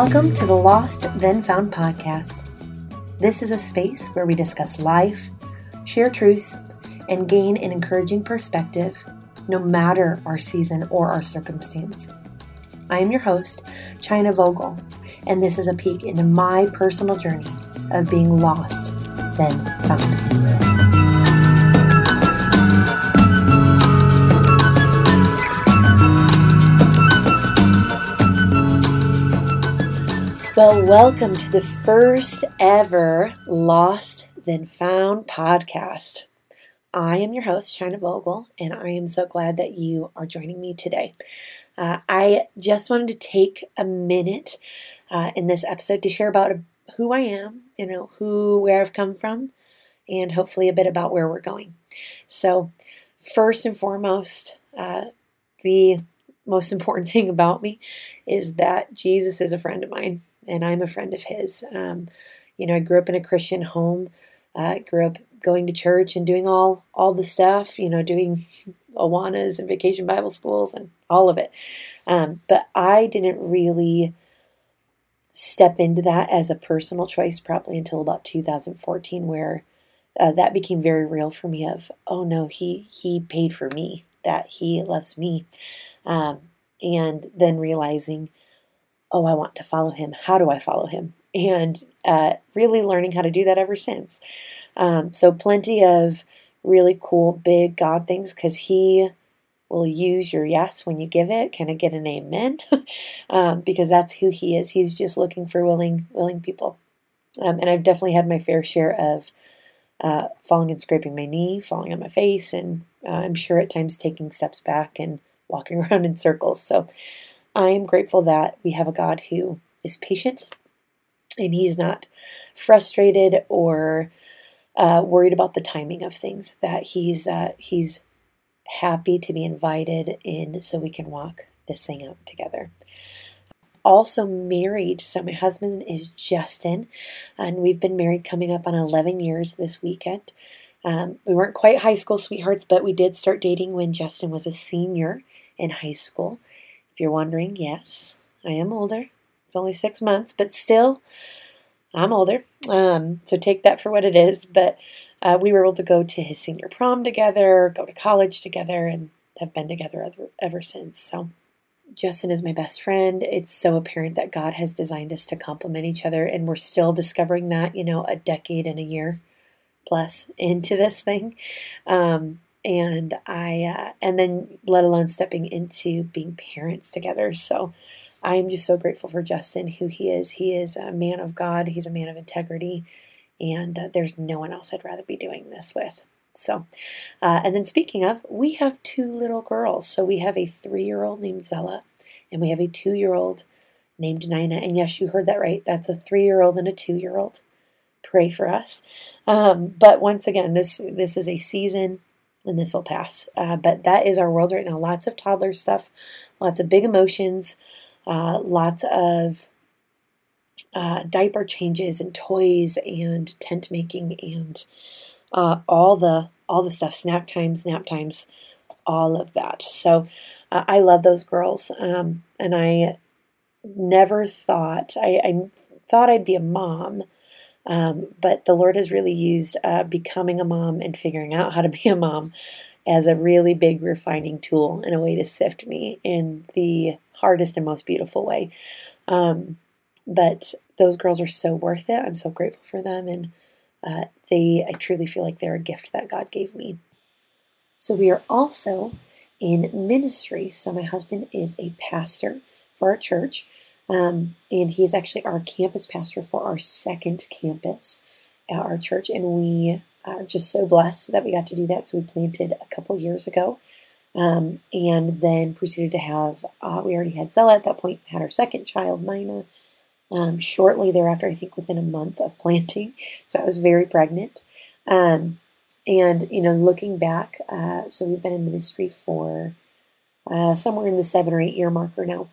Welcome to the Lost Then Found podcast. This is a space where we discuss life, share truth, and gain an encouraging perspective, no matter our season or our circumstance. I am your host, China Vogel, and this is a peek into my personal journey of being lost, then found. Well, welcome to the first ever Lost Then Found podcast. I am your host, China Vogel, and I am so glad that you are joining me today. Uh, I just wanted to take a minute uh, in this episode to share about who I am, you know, who, where I've come from, and hopefully a bit about where we're going. So, first and foremost, uh, the most important thing about me is that Jesus is a friend of mine and I'm a friend of his. Um, you know, I grew up in a Christian home. I uh, grew up going to church and doing all all the stuff. You know, doing Awanas and vacation Bible schools and all of it. Um, but I didn't really step into that as a personal choice probably until about 2014, where uh, that became very real for me. Of oh no, he he paid for me. That he loves me. Um, and then realizing oh, I want to follow him. How do I follow him? And uh, really learning how to do that ever since. Um, so, plenty of really cool, big God things because he will use your yes when you give it. Can I get an amen? um, because that's who he is. He's just looking for willing, willing people. Um, and I've definitely had my fair share of uh, falling and scraping my knee, falling on my face, and uh, I'm sure at times taking steps back and walking around in circles. So I am grateful that we have a God who is patient and he's not frustrated or uh, worried about the timing of things. That he's uh, he's happy to be invited in so we can walk this thing out together. Also married, so my husband is Justin, and we've been married coming up on 11 years this weekend. Um, we weren't quite high school sweethearts, but we did start dating when Justin was a senior in high school. You're wondering, yes, I am older. It's only six months, but still, I'm older. Um, so take that for what it is. But uh, we were able to go to his senior prom together, go to college together, and have been together ever, ever since. So Justin is my best friend. It's so apparent that God has designed us to complement each other, and we're still discovering that, you know, a decade and a year plus into this thing. Um, and I uh, and then let alone stepping into being parents together. So I am just so grateful for Justin, who he is. He is a man of God. He's a man of integrity, and uh, there's no one else I'd rather be doing this with. So, uh, and then speaking of, we have two little girls. So we have a three-year-old named Zella, and we have a two-year-old named Nina. And yes, you heard that right. That's a three-year-old and a two-year-old. Pray for us. Um, but once again, this this is a season and this will pass. Uh, but that is our world right now. Lots of toddler stuff, lots of big emotions, uh, lots of uh, diaper changes and toys and tent making and uh, all the all the stuff. Snack times, nap times, all of that. So uh, I love those girls, um, and I never thought I, I thought I'd be a mom um, but the Lord has really used uh, becoming a mom and figuring out how to be a mom as a really big refining tool and a way to sift me in the hardest and most beautiful way. Um, but those girls are so worth it. I'm so grateful for them, and uh, they I truly feel like they're a gift that God gave me. So we are also in ministry. So my husband is a pastor for our church. Um, and he's actually our campus pastor for our second campus at our church. And we are just so blessed that we got to do that. So we planted a couple years ago. Um, and then proceeded to have, uh, we already had Zella at that point, had our second child, Nina, um, shortly thereafter, I think within a month of planting. So I was very pregnant. Um, and, you know, looking back, uh, so we've been in ministry for uh, somewhere in the seven or eight year marker now.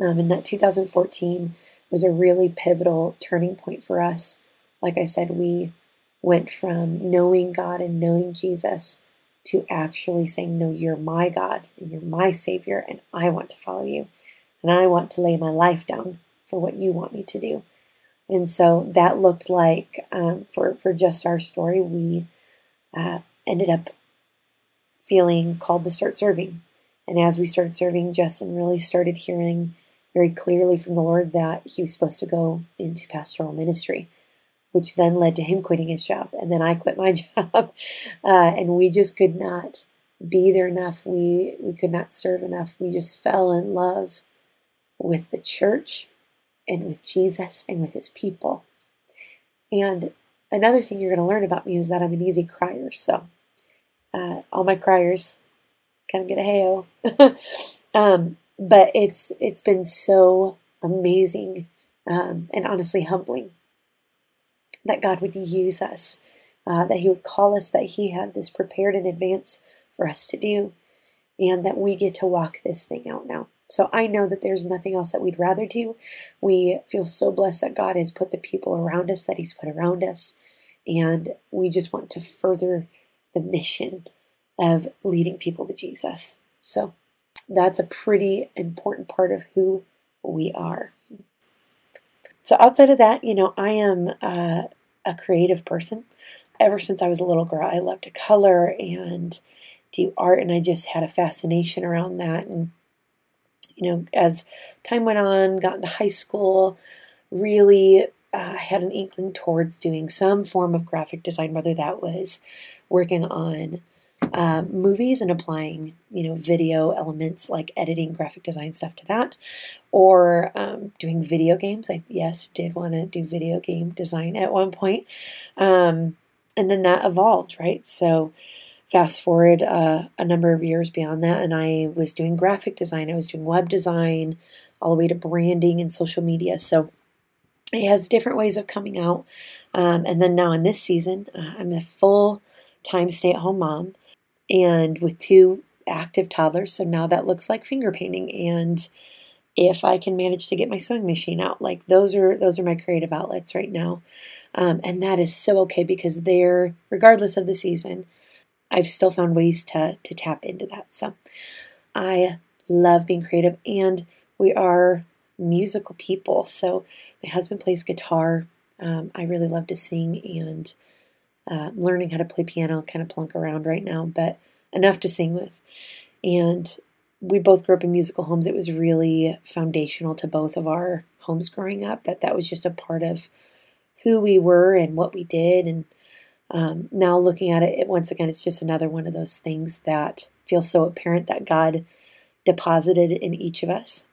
Um, and that 2014 was a really pivotal turning point for us. Like I said, we went from knowing God and knowing Jesus to actually saying, No, you're my God and you're my Savior, and I want to follow you. And I want to lay my life down for what you want me to do. And so that looked like um, for for just our story, we uh, ended up feeling called to start serving. And as we started serving, Justin really started hearing very clearly from the Lord that he was supposed to go into pastoral ministry, which then led to him quitting his job. And then I quit my job. Uh, and we just could not be there enough. We, we could not serve enough. We just fell in love with the church and with Jesus and with his people. And another thing you're going to learn about me is that I'm an easy crier. So uh, all my criers kind of get a heyo. um, but it's it's been so amazing um, and honestly humbling that God would use us, uh, that He would call us, that He had this prepared in advance for us to do, and that we get to walk this thing out now. So I know that there's nothing else that we'd rather do. We feel so blessed that God has put the people around us that He's put around us. And we just want to further the mission of leading people to Jesus. So that's a pretty important part of who we are. So outside of that, you know, I am uh, a creative person. Ever since I was a little girl, I loved to color and do art, and I just had a fascination around that. And you know, as time went on, got into high school, really uh, had an inkling towards doing some form of graphic design, whether that was working on uh, movies and applying, you know, video elements like editing, graphic design stuff to that, or um, doing video games. I yes did want to do video game design at one point, um, and then that evolved, right? So fast forward uh, a number of years beyond that, and I was doing graphic design. I was doing web design, all the way to branding and social media. So it has different ways of coming out. Um, and then now in this season, uh, I'm a full time stay at home mom and with two active toddlers. So now that looks like finger painting. And if I can manage to get my sewing machine out, like those are those are my creative outlets right now. Um, and that is so okay because they're regardless of the season, I've still found ways to to tap into that. So I love being creative and we are musical people. So my husband plays guitar. Um, I really love to sing and uh, learning how to play piano, kind of plunk around right now, but enough to sing with. And we both grew up in musical homes. It was really foundational to both of our homes growing up that that was just a part of who we were and what we did. And um, now looking at it, it, once again, it's just another one of those things that feels so apparent that God deposited in each of us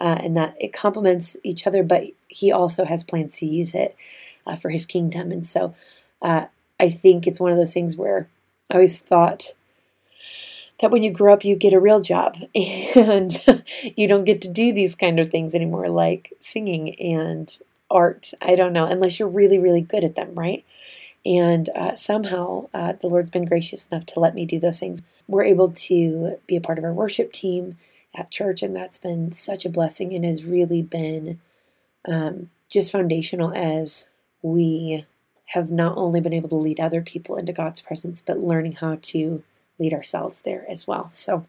uh, and that it complements each other, but He also has plans to use it uh, for His kingdom. And so uh, I think it's one of those things where I always thought that when you grow up, you get a real job and you don't get to do these kind of things anymore, like singing and art. I don't know, unless you're really, really good at them, right? And uh, somehow uh, the Lord's been gracious enough to let me do those things. We're able to be a part of our worship team at church, and that's been such a blessing and has really been um, just foundational as we have not only been able to lead other people into God's presence, but learning how to lead ourselves there as well. So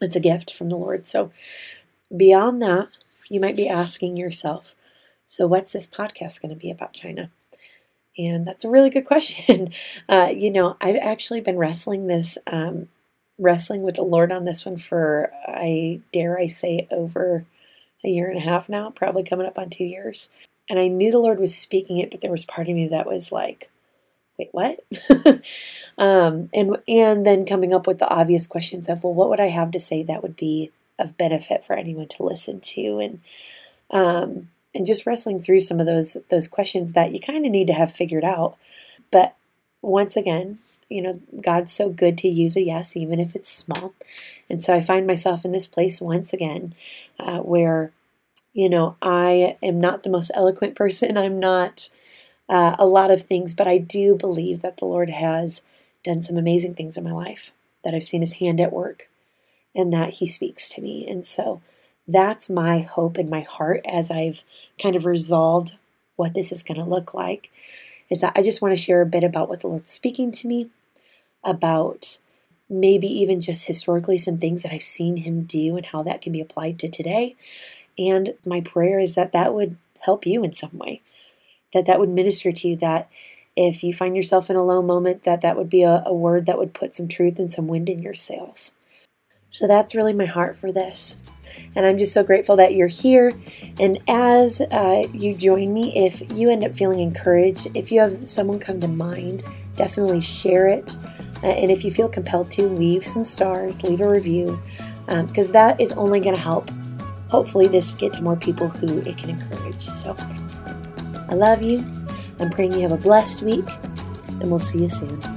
it's a gift from the Lord. So beyond that, you might be asking yourself, so what's this podcast going to be about China? And that's a really good question. Uh, you know, I've actually been wrestling this, um, wrestling with the Lord on this one for, I dare I say, over a year and a half now, probably coming up on two years. And I knew the Lord was speaking it, but there was part of me that was like, wait, what? um, and and then coming up with the obvious questions of, well, what would I have to say that would be of benefit for anyone to listen to, and um, and just wrestling through some of those those questions that you kind of need to have figured out. But once again, you know, God's so good to use a yes, even if it's small. And so I find myself in this place once again uh, where you know, I am not the most eloquent person. I'm not uh, a lot of things, but I do believe that the Lord has done some amazing things in my life, that I've seen His hand at work, and that He speaks to me. And so that's my hope in my heart as I've kind of resolved what this is going to look like. Is that I just want to share a bit about what the Lord's speaking to me, about maybe even just historically some things that I've seen Him do and how that can be applied to today And my prayer is that that would help you in some way, that that would minister to you, that if you find yourself in a low moment, that that would be a, a word that would put some truth and some wind in your sails. So that's really my heart for this. And I'm just so grateful that you're here. And as uh, you join me, if you end up feeling encouraged, if you have someone come to mind, definitely share it. Uh, and if you feel compelled to, leave some stars, leave a review, because um, that is only going to help. Hopefully, this get to more people who it can encourage. So, I love you. I'm praying you have a blessed week, and we'll see you soon.